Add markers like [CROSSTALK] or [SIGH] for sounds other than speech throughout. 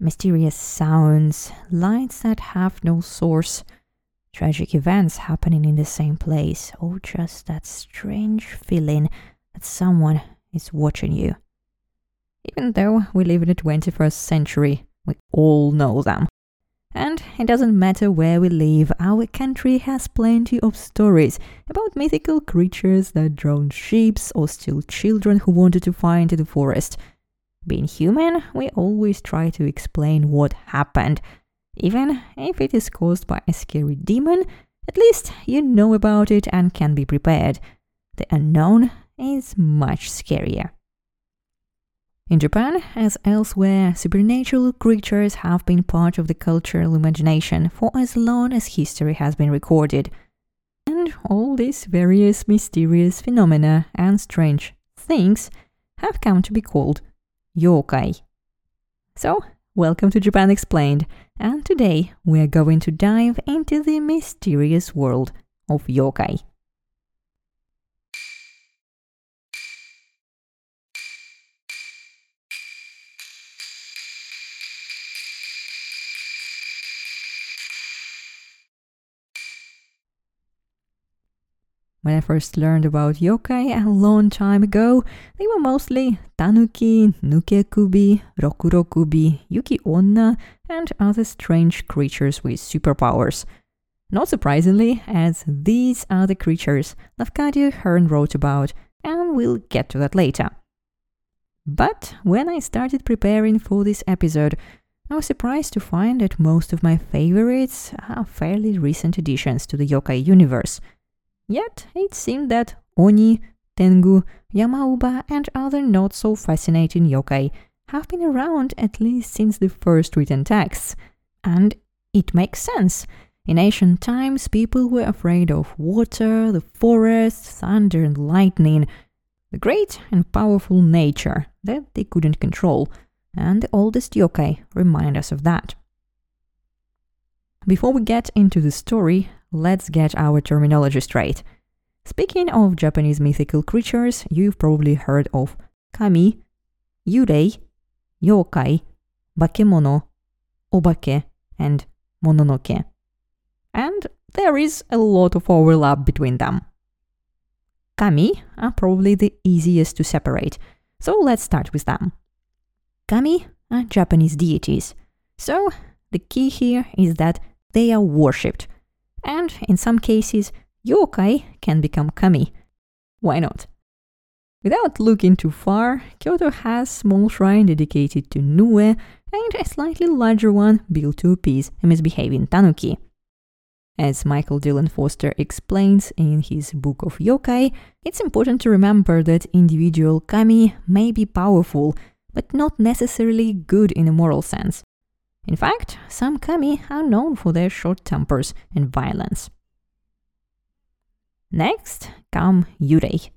mysterious sounds, lights that have no source, tragic events happening in the same place, or just that strange feeling that someone is watching you. Even though we live in the 21st century, we all know them. And it doesn't matter where we live, our country has plenty of stories about mythical creatures that drowned sheep or steal children who wanted to find in the forest. Being human, we always try to explain what happened. Even if it is caused by a scary demon, at least you know about it and can be prepared. The unknown is much scarier. In Japan, as elsewhere, supernatural creatures have been part of the cultural imagination for as long as history has been recorded. And all these various mysterious phenomena and strange things have come to be called yokai. So, welcome to Japan Explained, and today we are going to dive into the mysterious world of yokai. When I first learned about yokai a long time ago, they were mostly tanuki, nukekubi, rokurokubi, yuki onna, and other strange creatures with superpowers. Not surprisingly, as these are the creatures Lafcadio Hearn wrote about, and we'll get to that later. But when I started preparing for this episode, I was surprised to find that most of my favorites are fairly recent additions to the yokai universe – Yet it seemed that Oni, Tengu, Yamauba, and other not so fascinating yokai have been around at least since the first written texts. And it makes sense. In ancient times, people were afraid of water, the forest, thunder, and lightning, the great and powerful nature that they couldn't control, and the oldest yokai remind us of that. Before we get into the story, let's get our terminology straight. Speaking of Japanese mythical creatures, you've probably heard of kami, yurei, yokai, bakemono, obake, and mononoke. And there is a lot of overlap between them. Kami are probably the easiest to separate, so let's start with them. Kami are Japanese deities, so the key here is that they are worshipped and in some cases, yokai can become kami. Why not? Without looking too far, Kyoto has small shrine dedicated to Nue and a slightly larger one built to appease a misbehaving tanuki. As Michael Dylan Foster explains in his book of yokai, it's important to remember that individual kami may be powerful, but not necessarily good in a moral sense. In fact, some kami are known for their short tempers and violence. Next come yurei,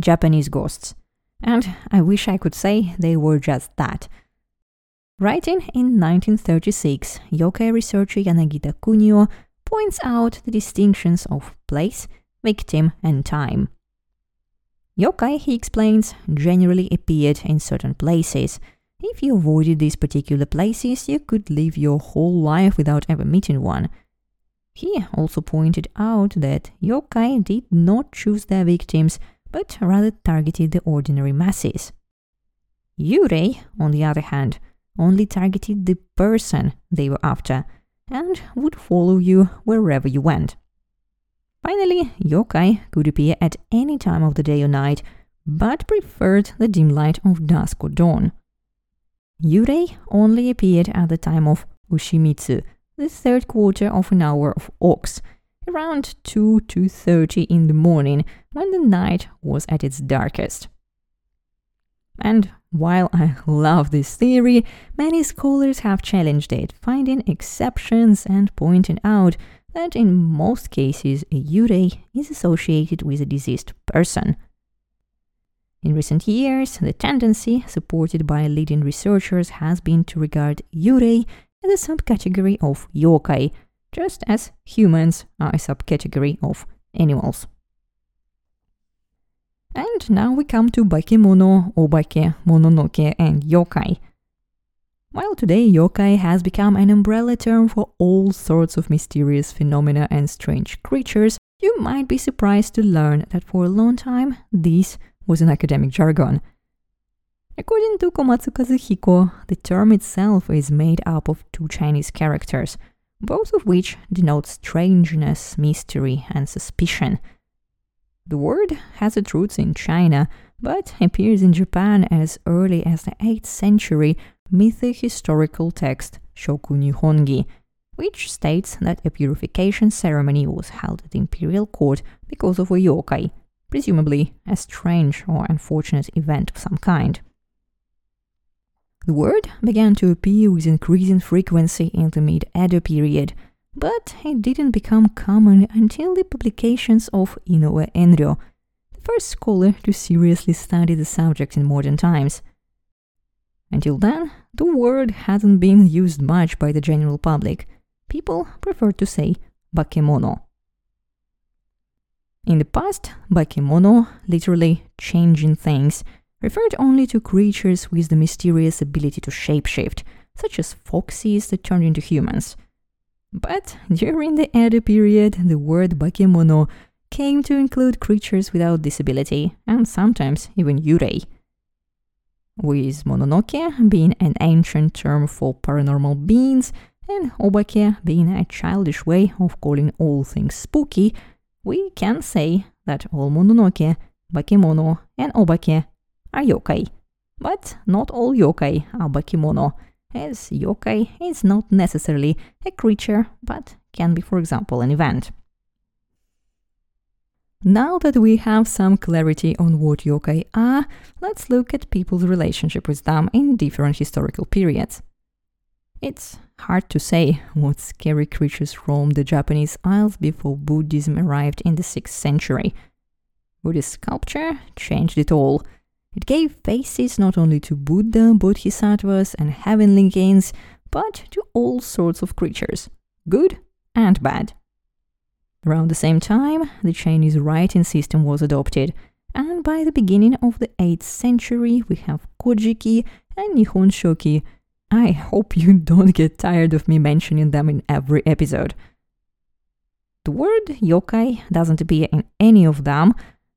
Japanese ghosts. And I wish I could say they were just that. Writing in 1936, yokai researcher Yanagita Kunio points out the distinctions of place, victim, and time. Yokai, he explains, generally appeared in certain places – if you avoided these particular places, you could live your whole life without ever meeting one. He also pointed out that yokai did not choose their victims, but rather targeted the ordinary masses. Yurei, on the other hand, only targeted the person they were after and would follow you wherever you went. Finally, yokai could appear at any time of the day or night, but preferred the dim light of dusk or dawn. Yurei only appeared at the time of Ushimitsu, the third quarter of an hour of ox, around 2 to 2.30 in the morning when the night was at its darkest. And while I [LAUGHS] love this theory, many scholars have challenged it, finding exceptions and pointing out that in most cases a yurei is associated with a deceased person. In recent years, the tendency, supported by leading researchers, has been to regard yurei as a subcategory of yokai, just as humans are a subcategory of animals. And now we come to bakemono, obake, mononoke, and yokai. While today yokai has become an umbrella term for all sorts of mysterious phenomena and strange creatures, you might be surprised to learn that for a long time this was an academic jargon. According to Komatsu Kazuhiko, the term itself is made up of two Chinese characters, both of which denote strangeness, mystery, and suspicion. The word has its roots in China, but appears in Japan as early as the 8th century mytho-historical text Shoku Nihongi, which states that a purification ceremony was held at the imperial court because of a yokai, presumably a strange or unfortunate event of some kind. The word began to appear with increasing frequency in the mid Edo period, but it didn't become common until the publications of Inoue Enryo, the first scholar to seriously study the subject in modern times. Until then, the word hadn't been used much by the general public. People preferred to say bakemono. In the past, bakemono, literally changing things, referred only to creatures with the mysterious ability to shapeshift, such as foxes that turned into humans. But during the Edo period, the word bakemono came to include creatures without disability, and sometimes even yurei. With mononoke being an ancient term for paranormal beings, and obake being a childish way of calling all things spooky, we can say that all mononoke, bakemono, and obake are yokai. But not all yokai are bakemono, as yokai is not necessarily a creature, but can be, for example, an event. Now that we have some clarity on what yokai are, let's look at people's relationship with them in different historical periods. It's hard to say what scary creatures roamed the Japanese Isles before Buddhism arrived in the 6th century. Buddhist sculpture changed it all, it gave faces not only to Buddha, Bodhisattvas, and heavenly beings, but to all sorts of creatures, good and bad. Around the same time, the Chinese writing system was adopted, and by the beginning of the 8th century, we have Kojiki and Nihon Shoki. I hope you [LAUGHS] don't get tired of me mentioning them in every episode. The word yokai doesn't appear in any of them,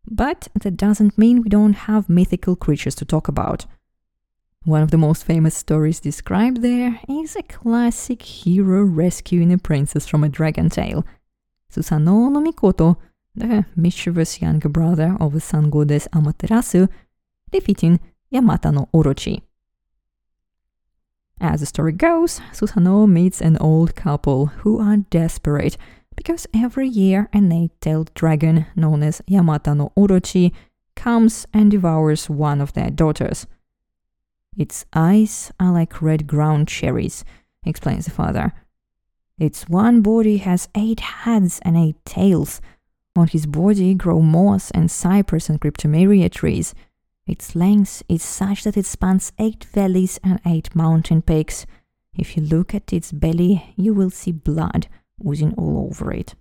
but that doesn't mean we don't have mythical creatures to talk about. One of the most famous stories described there is a classic hero rescuing a princess from a dragon tail. Susanoo no Mikoto, the mischievous younger brother of the sun goddess Amaterasu, defeating Yamata no Orochi. As the story goes, Susanoo meets an old couple who are desperate because every year an eight-tailed dragon known as Yamata no Orochi comes and devours one of their daughters. Its eyes are like red ground cherries, explains the father. Its one body has eight heads and eight tails. On his body grow moss and cypress and cryptomeria trees. Its length is such that it spans eight valleys and eight mountain peaks. If you look at its belly, you will see blood oozing all over it.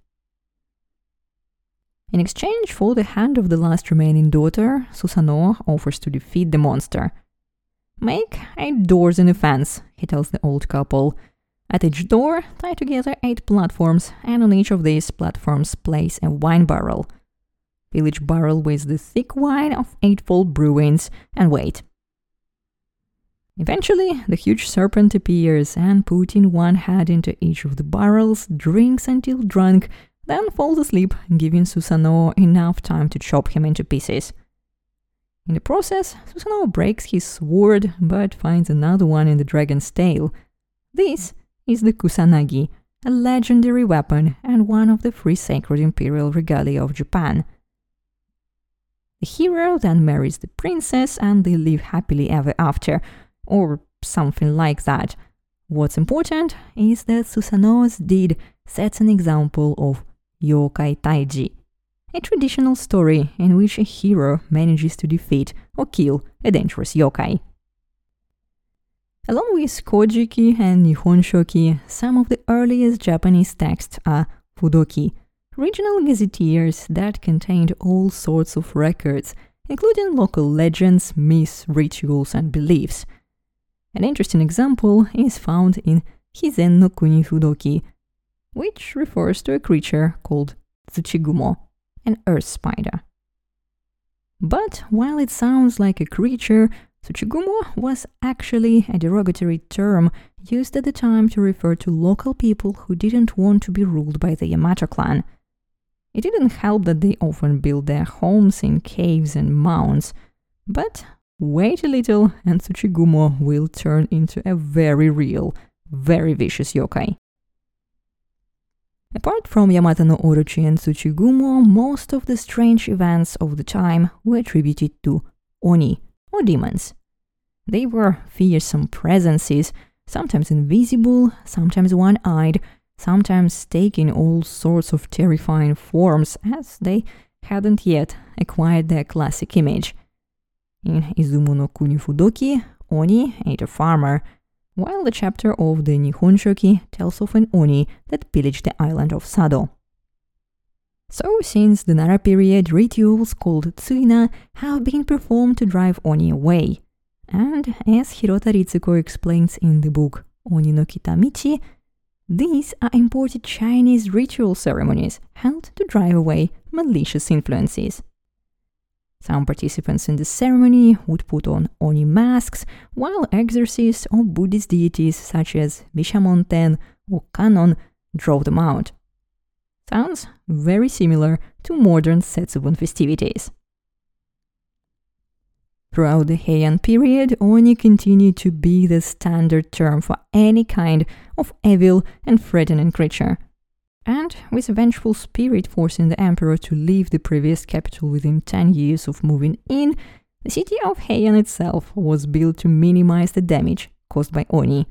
In exchange for the hand of the last remaining daughter, Susanoo offers to defeat the monster. Make eight doors in a fence, he tells the old couple. At each door, tie together eight platforms, and on each of these platforms place a wine barrel. Fill each barrel with the thick wine of eightfold brewings, and wait. Eventually, the huge serpent appears and, putting one head into each of the barrels, drinks until drunk, then falls asleep, giving Susanoo enough time to chop him into pieces. In the process, Susanoo breaks his sword but finds another one in the dragon's tail. This is the Kusanagi, a legendary weapon and one of the three sacred imperial regalia of Japan. The hero then marries the princess and they live happily ever after, or something like that. What's important is that Susanoo's deed sets an example of yokai taiji, a traditional story in which a hero manages to defeat or kill a dangerous yokai. Along with Kojiki and Nihon Shoki, some of the earliest Japanese texts are fudoki, regional gazetteers that contained all sorts of records, including local legends, myths, rituals, and beliefs – An interesting example is found in Hizen no Kuni Fudoki, which refers to a creature called Tsuchigumo, an earth spider. But while it sounds like a creature, Tsuchigumo was actually a derogatory term used at the time to refer to local people who didn't want to be ruled by the Yamato clan. It didn't help that they often built their homes in caves and mounds, but wait a little and Tsuchigumo will turn into a very real, very vicious yokai. Apart from Yamata no Orochi and Tsuchigumo, most of the strange events of the time were attributed to Oni, or demons. They were fearsome presences, sometimes invisible, sometimes one eyed, sometimes taking all sorts of terrifying forms, as they hadn't yet acquired their classic image. In Izumo no Kuni Fudoki, Oni ate a farmer, while the chapter of the Nihon Shoki tells of an Oni that pillaged the island of Sado. So, since the Nara period, rituals called Tsuina have been performed to drive Oni away. And as Hirota Ritsuko explains in the book Oni no Kitamichi, these are imported Chinese ritual ceremonies held to drive away malicious influences. Some participants in the ceremony would put on Oni masks, while exorcists or Buddhist deities such as Bishamonten or Kannon drove them out. Sounds very similar to modern Setsubun festivities. Throughout the Heian period, Oni continued to be the standard term for any kind of evil and threatening creature and with a vengeful spirit forcing the emperor to leave the previous capital within 10 years of moving in, the city of Heian itself was built to minimize the damage caused by Oni.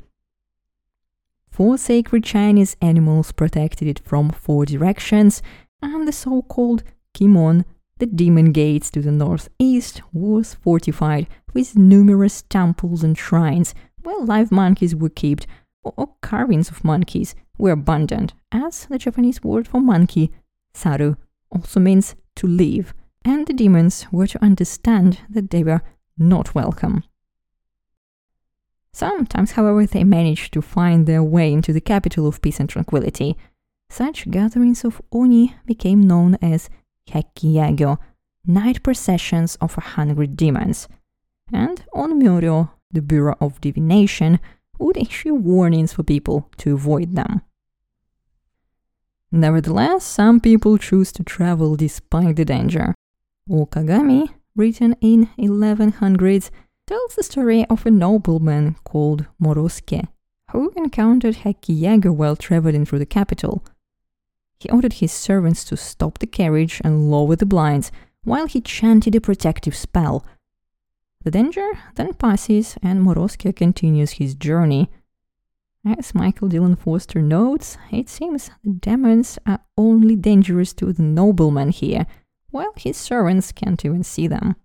Four sacred Chinese animals protected it from four directions, and the so called Kimon, the demon gates to the northeast, was fortified with numerous temples and shrines where live monkeys were kept or carvings of monkeys were abundant, as the Japanese word for monkey, saru, also means to live, and the demons were to understand that they were not welcome. Sometimes, however, they managed to find their way into the capital of peace and tranquility. Such gatherings of oni became known as Hyakki Yagyo, night processions of a hundred demons. And Onmyoryo, the Bureau of Divination, would issue warnings for people to avoid them. Nevertheless, some people choose to travel despite the danger. Okagami, written in 1100s, tells the story of a nobleman called Morosuke, who encountered Hyakki Yagyo while traveling through the capital. He ordered his servants to stop the carriage and lower the blinds while he chanted a protective spell. The danger then passes and Morosuke continues his journey, as Michael Dylan Foster notes, it seems the demons are only dangerous to the nobleman here, while his servants can't even see them.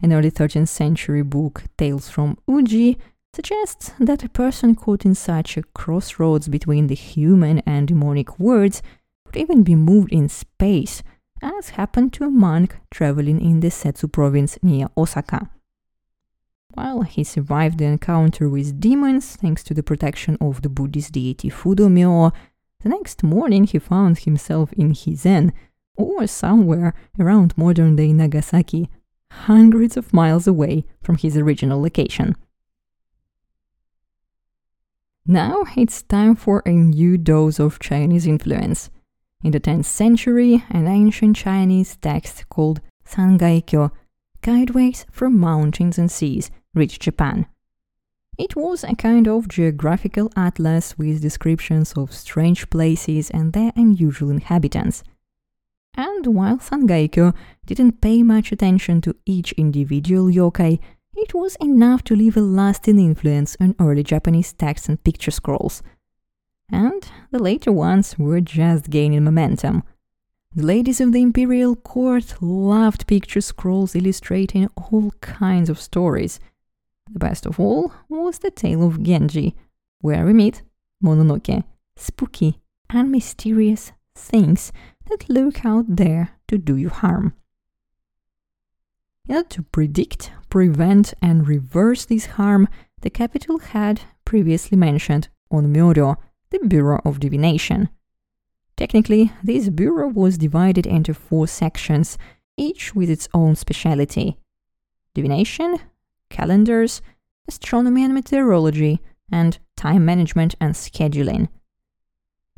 An early 13th century book, Tales from Uji, suggests that a person caught in such a crossroads between the human and demonic worlds could even be moved in space, as happened to a monk traveling in the Settsu province near Osaka. While he survived the encounter with demons thanks to the protection of the Buddhist deity Fudomyo, the next morning he found himself in Hizen, or somewhere around modern day Nagasaki, hundreds of miles away from his original location. Now it's time for a new dose of Chinese influence. In the 10th century, an ancient Chinese text called Sengaikyo, Guideways from Mountains and Seas, reached Japan. It was a kind of geographical atlas with descriptions of strange places and their unusual inhabitants. And while Sengaikyo didn't pay much attention to each individual yokai, it was enough to leave a lasting influence on early Japanese texts and picture scrolls. And the later ones were just gaining momentum. The ladies of the imperial court loved picture scrolls illustrating all kinds of stories – the best of all was the tale of Genji, where we meet Mononoke, spooky and mysterious things that lurk out there to do you harm. In order to predict prevent and reverse this harm, the capital had previously mentioned Onmyodo, the Bureau of Divination. Technically, this bureau was divided into four sections, each with its own specialty divination, calendars, astronomy and meteorology, and time management and scheduling.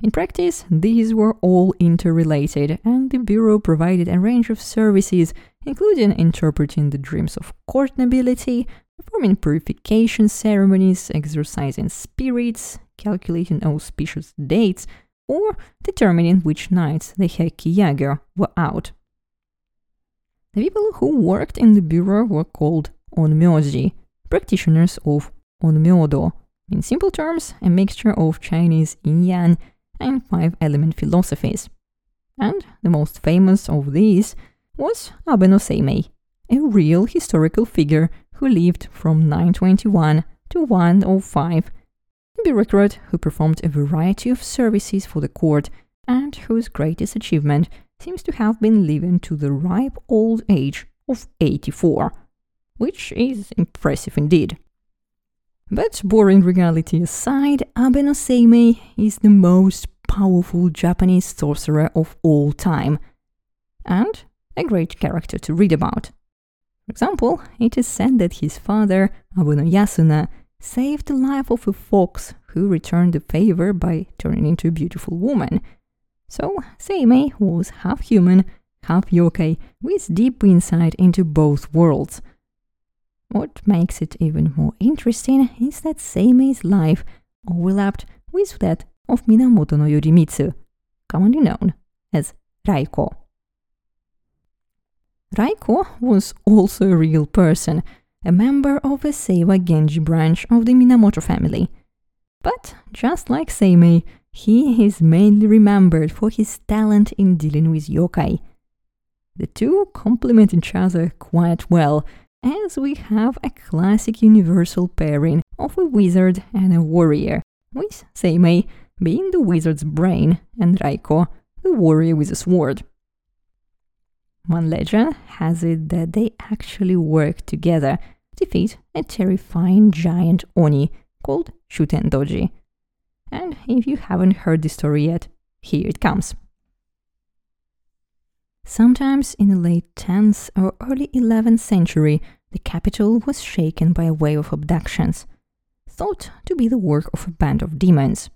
In practice, these were all interrelated, and the Bureau provided a range of services, including interpreting the dreams of court nobility, performing purification ceremonies, exorcising spirits, calculating auspicious dates, or determining which nights the Hyakki Yagyo were out. The people who worked in the Bureau were called Onmyoji, practitioners of Onmyodo, in simple terms, a mixture of Chinese yin yang and five element philosophies. And the most famous of these was Abe no a real historical figure who lived from 921 to 105, a bureaucrat who performed a variety of services for the court and whose greatest achievement seems to have been living to the ripe old age of 84, which is impressive indeed. But boring reality aside, Abe no is the most powerful Japanese sorcerer of all time, and a great character to read about. For example, it is said that his father, Abe no Yasuna, saved the life of a fox who returned the favor by turning into a beautiful woman. So, Seimei was half human, half yokai, with deep insight into both worlds. What makes it even more interesting is that Seimei's life overlapped with that of Minamoto no Yorimitsu, commonly known as Raiko. Raiko was also a real person, a member of the Seiwa Genji branch of the Minamoto family. But just like Seimei, he is mainly remembered for his talent in dealing with yokai. The two complement each other quite well, as we have a classic universal pairing of a wizard and a warrior, with Seimei being the wizard's brain and Raiko the warrior with a sword. One legend has it that they actually worked together to defeat a terrifying giant Oni called Shuten Doji. And if you haven't heard the story yet, here it comes. Sometimes in the late 10th or early 11th century, the capital was shaken by a wave of abductions, thought to be the work of a band of demons.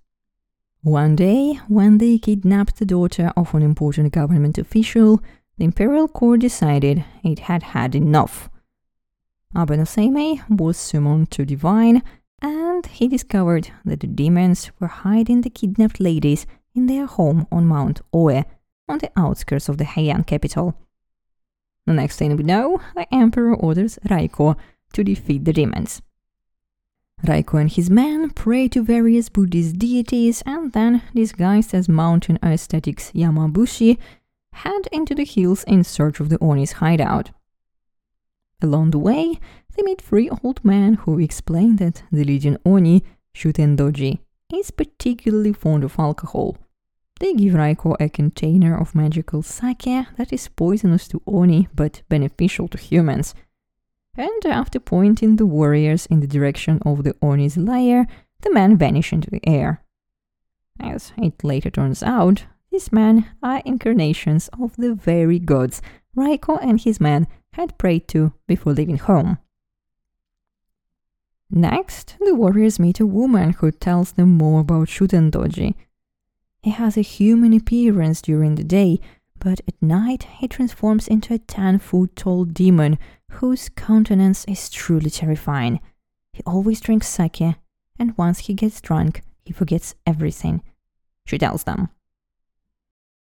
One day, when they kidnapped the daughter of an important government official, the imperial court decided it had had enough. Abe was summoned to divine, and he discovered that the demons were hiding the kidnapped ladies in their home on Mount Oe, on the outskirts of the Heian capital. The next thing we know, the emperor orders Raiko to defeat the demons. Raiko and his men pray to various Buddhist deities and then, disguised as mountain aesthetics Yamabushi, head into the hills in search of the Oni's hideout. Along the way, they meet three old men who explain that the legion Oni, Shutendoji, is particularly fond of alcohol they give Raiko a container of magical sake that is poisonous to Oni but beneficial to humans. And after pointing the warriors in the direction of the Oni's lair, the men vanish into the air. As it later turns out, these men are incarnations of the very gods Raiko and his men had prayed to before leaving home. Next, the warriors meet a woman who tells them more about Shutendoji, he has a human appearance during the day, but at night he transforms into a 10 foot tall demon whose countenance is truly terrifying. He always drinks sake, and once he gets drunk, he forgets everything. She tells them.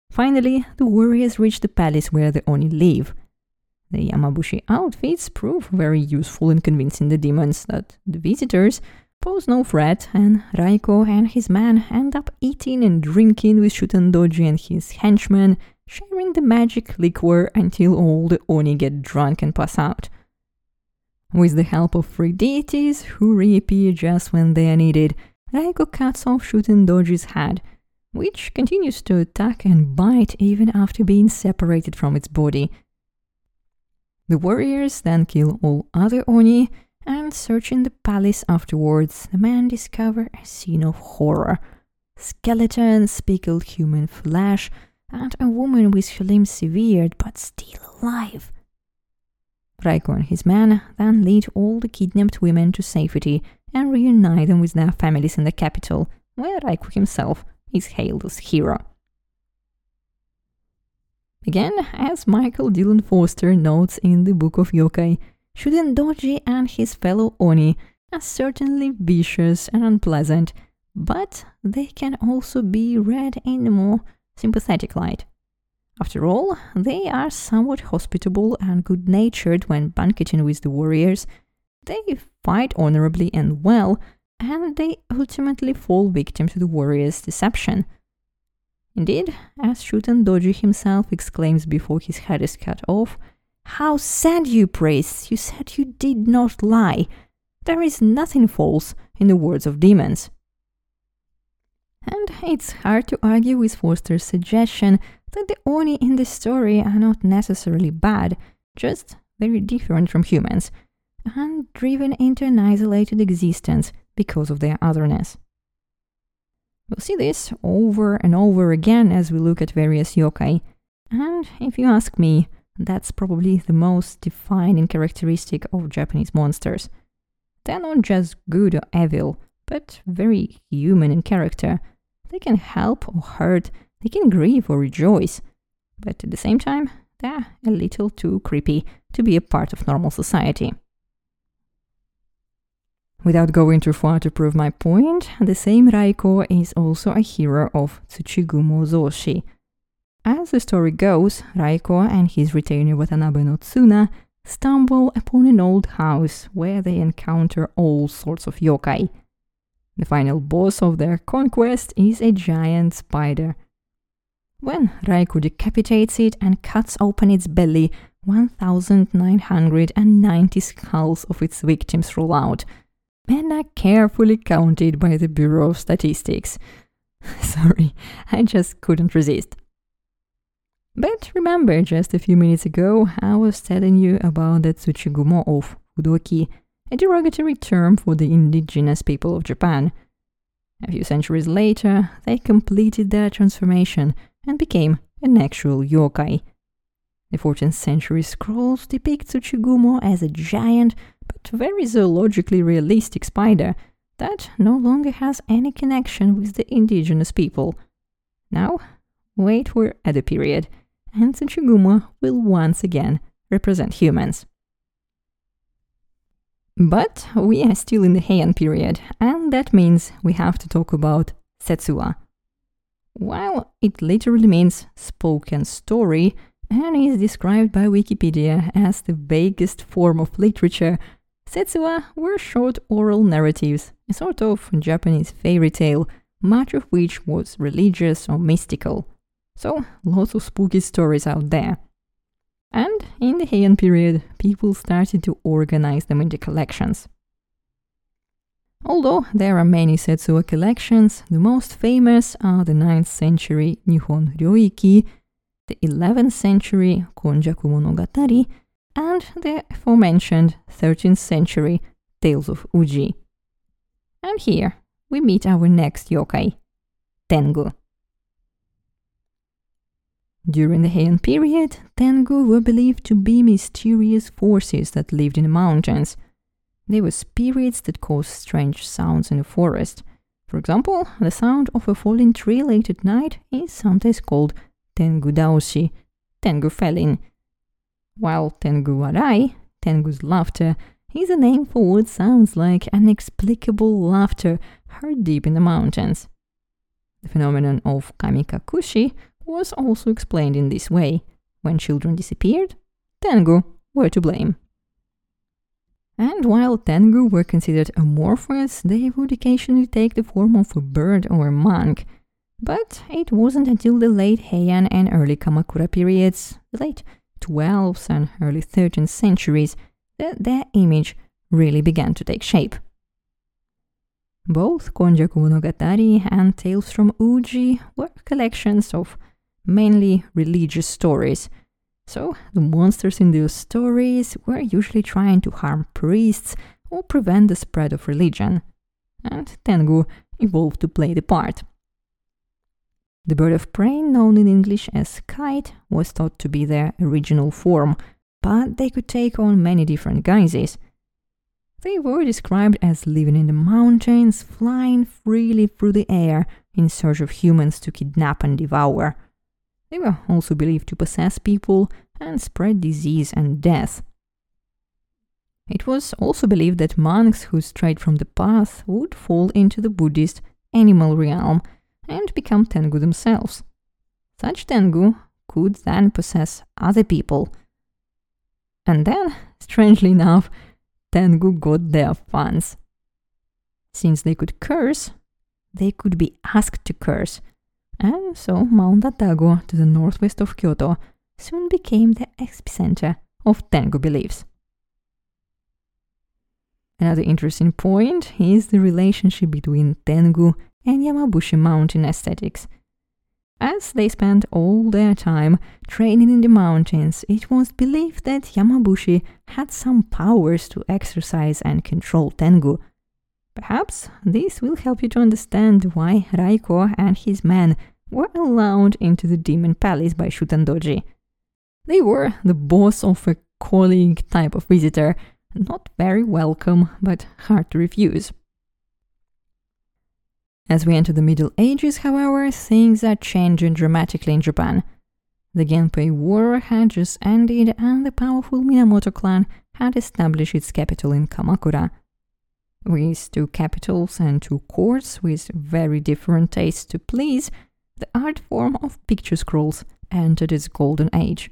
Finally, the warriors reach the palace where the Oni live. The Yamabushi outfits prove very useful in convincing the demons that the visitors pose no threat, and Raiko and his men end up eating and drinking with Shutendoji and his henchmen, sharing the magic liquor until all the Oni get drunk and pass out. With the help of three deities who reappear just when they are needed, Raiko cuts off Shutendoji's head, which continues to attack and bite even after being separated from its body. The warriors then kill all other Oni, and searching the palace afterwards, the men discover a scene of horror. Skeletons, pickled human flesh, and a woman with her limbs severed but still alive. Raiko and his men then lead all the kidnapped women to safety and reunite them with their families in the capital, where Raiko himself is hailed as hero. Again, as Michael Dylan Foster notes in the Book of Yokai, Doji and his fellow Oni are certainly vicious and unpleasant, but they can also be read in more sympathetic light. After all, they are somewhat hospitable and good natured when banqueting with the warriors. They fight honorably and well, and they ultimately fall victim to the warriors' deception. Indeed, as Shuten Doji himself exclaims before his head is cut off, How sad you, priests! You said you did not lie. There is nothing false in the words of demons. And it's hard to argue with Foster's suggestion that the Oni in this story are not necessarily bad, just very different from humans, and driven into an isolated existence because of their otherness. We'll see this over and over again as we look at various yokai, and if you ask me, that's probably the most defining characteristic of Japanese monsters. They're not just good or evil, but very human in character. They can help or hurt, they can grieve or rejoice, but at the same time, they're a little too creepy to be a part of normal society. Without going too far to prove my point, the same Raiko is also a hero of Tsuchigumo Zoshi. As the story goes, Raiko and his retainer Watanabe no Tsuna stumble upon an old house where they encounter all sorts of yokai. The final boss of their conquest is a giant spider when Raiko decapitates it and cuts open its belly, 1,990 skulls of its victims roll out, and are carefully counted by the Bureau of Statistics. [LAUGHS] Sorry, I just couldn't resist. But remember, just a few minutes ago, I was telling you about the Tsuchigumo of Fudoki, a derogatory term for the indigenous people of Japan. A few centuries later, they completed their transformation and became an actual yokai. The 14th century scrolls depict Tsuchigumo as a giant but very zoologically realistic spider that no longer has any connection with the indigenous people. Now, wait for Edo period, and Tsuchigumo will once again represent humans. But we are still in the Heian period, and that means we have to talk about Setsuwa. While it literally means spoken story and is described by Wikipedia as the vaguest form of literature, Setsuwa were short oral narratives, a sort of Japanese fairy tale, much of which was religious or mystical. So, lots of spooky stories out there. And in the Heian period, people started to organize them into collections. Although there are many Setsuwa collections, the most famous are the 9th century Nihon Ryoiki, the 11th century Konjaku Monogatari, and the aforementioned 13th century Tales of Uji. And here we meet our next yokai, Tengu. During the Heian period, Tengu were believed to be mysterious forces that lived in the mountains they were spirits that caused strange sounds in the forest. For example, the sound of a falling tree late at night is sometimes called Tengu Daoshi, Tengu Felin, while Tengu Warai, Tengu's laughter, is a name for what sounds like inexplicable laughter heard deep in the mountains. The phenomenon of kamikakushi was also explained in this way. When children disappeared, Tengu were to blame. And while Tengu were considered amorphous, they would occasionally take the form of a bird or a monk. But it wasn't until the late Heian and early Kamakura periods, the late 12th and early 13th centuries, that their image really began to take shape. Both Konjaku Monogatari and Tales from Uji were collections of mainly religious stories So, the monsters in those stories were usually trying to harm priests or prevent the spread of religion. And Tengu evolved to play the part. The bird of prey, known in English as kite, was thought to be their original form, but they could take on many different guises. They were described as living in the mountains, flying freely through the air in search of humans to kidnap and devour. They were also believed to possess people and spread disease and death. It was also believed that monks who strayed from the path would fall into the Buddhist animal realm and become Tengu themselves. Such Tengu could then possess other people. And then, strangely enough, Tengu got their fans. Since they could curse, they could be asked to curse, and so Mount Atago to the northwest of Kyoto soon became the epicenter of Tengu beliefs. Another interesting point is the relationship between Tengu and Yamabushi mountain aesthetics. As they spent all their time training in the mountains, it was believed that Yamabushi had some powers to exercise and control Tengu. Perhaps this will help you to understand why Raiko and his men were allowed into the Demon Palace by Shutendoji. They were the boss of a colleague type of visitor, not very welcome, but hard to refuse. As we enter the Middle Ages, however, things are changing dramatically in Japan. The Genpei War had just ended, and the powerful Minamoto clan had established its capital in Kamakura. With two capitals and two courts with very different tastes to please, the art form of picture scrolls entered its golden age.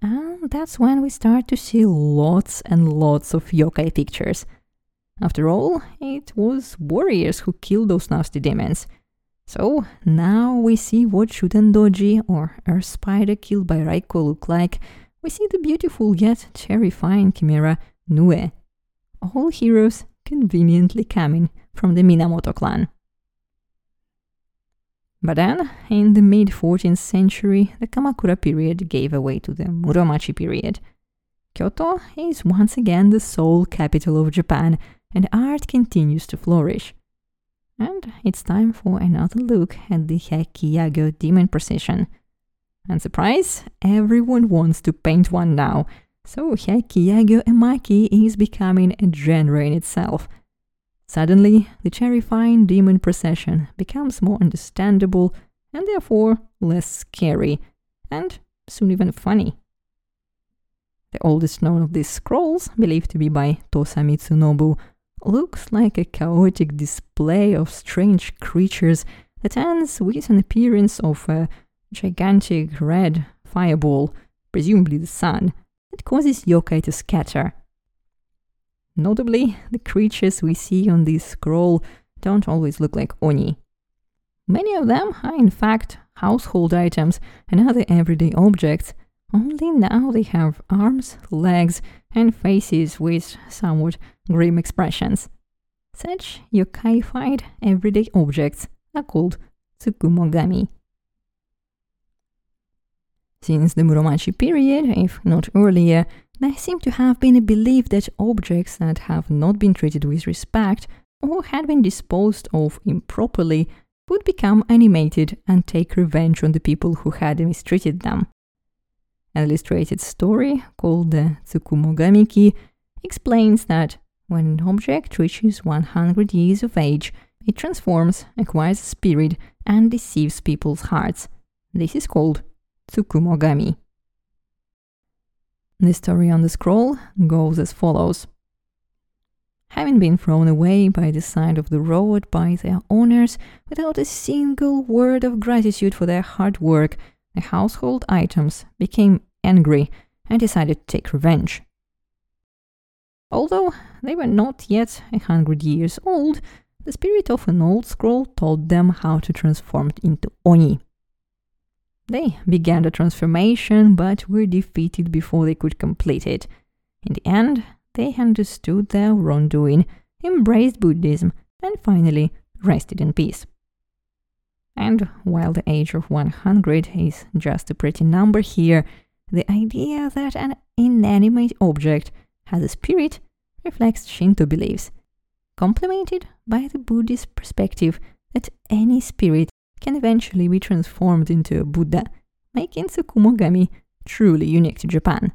And that's when we start to see lots and lots of yokai pictures. After all, it was warriors who killed those nasty demons. So now we see what Shutendoji or Earth Spider killed by Raiko look like. We see the beautiful yet terrifying chimera Nue. All heroes conveniently coming from the Minamoto clan. But then, in the mid 14th century, the Kamakura period gave way to the Muromachi period. Kyoto is once again the sole capital of Japan, and art continues to flourish. And it's time for another look at the Hyakki Yagyo demon procession. And surprise, everyone wants to paint one now, so Hyakki Yagyo Emaki is becoming a genre in itself – Suddenly, the terrifying demon procession becomes more understandable and therefore less scary, and soon even funny. The oldest known of these scrolls, believed to be by Tosa Mitsunobu, looks like a chaotic display of strange creatures that ends with an appearance of a gigantic red fireball, presumably the sun, that causes yokai to scatter. Notably, the creatures we see on this scroll don't always look like Oni. Many of them are in fact household items and other everyday objects, only now they have arms, legs, and faces with somewhat grim expressions. Such yokaified everyday objects are called tsukumogami. Since the Muromachi period, if not earlier, there seems to have been a belief that objects that have not been treated with respect or had been disposed of improperly would become animated and take revenge on the people who had mistreated them. An illustrated story called the Tsukumogamiki explains that when an object reaches 100 years of age, it transforms, acquires a spirit, and deceives people's hearts. This is called Tsukumogami. The story on the scroll goes as follows. Having been thrown away by the side of the road by their owners without a single word of gratitude for their hard work, the household items became angry and decided to take revenge. Although they were not yet a hundred years old, the spirit of an old scroll told them how to transform into Oni, they began the transformation but were defeated before they could complete it. In the end, they understood their wrongdoing, embraced Buddhism, and finally rested in peace. And while the age of 100 is just a pretty number here, the idea that an inanimate object has a spirit reflects Shinto beliefs, complemented by the Buddhist perspective that any spirit can eventually be transformed into a Buddha, making Tsukumogami truly unique to Japan.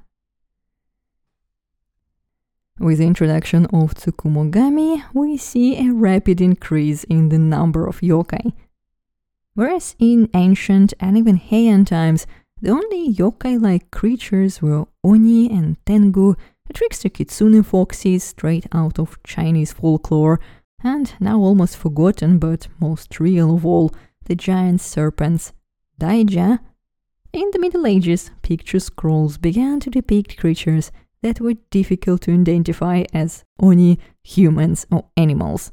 With the introduction of Tsukumogami, we see a rapid increase in the number of yokai. Whereas in ancient and even Heian times, the only yokai-like creatures were Oni and Tengu, the trickster kitsune foxes straight out of Chinese folklore, and now almost forgotten but most real of all, the giant serpents, Daija. In the Middle Ages, picture scrolls began to depict creatures that were difficult to identify as Oni, humans, or animals.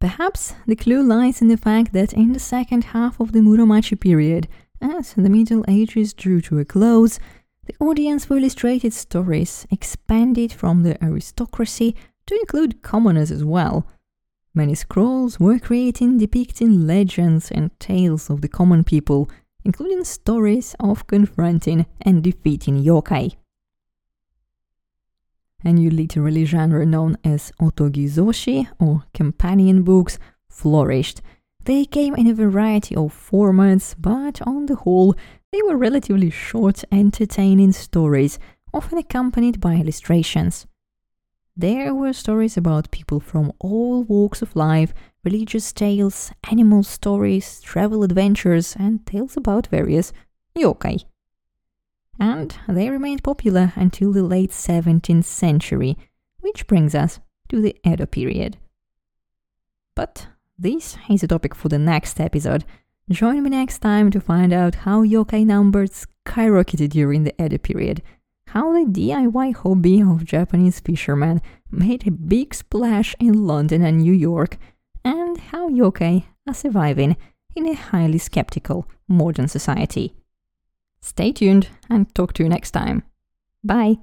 Perhaps the clue lies in the fact that in the second half of the Muromachi period, as the Middle Ages drew to a close, the audience for illustrated stories expanded from the aristocracy to include commoners as well. Many scrolls were created depicting legends and tales of the common people, including stories of confronting and defeating yokai a new literary genre known as otogizoshi or companion books flourished. They came in a variety of formats, but on the whole, they were relatively short, entertaining stories, often accompanied by illustrations. There were stories about people from all walks of life, religious tales, animal stories, travel adventures, and tales about various yokai and they remained popular until the late 17th century, which brings us to the Edo period. But this is a topic for the next episode. Join me next time to find out how yokai numbers skyrocketed during the Edo period, how the DIY hobby of Japanese fishermen made a big splash in London and New York, and how yokai are surviving in a highly skeptical modern society. Stay tuned and talk to you next time. Bye.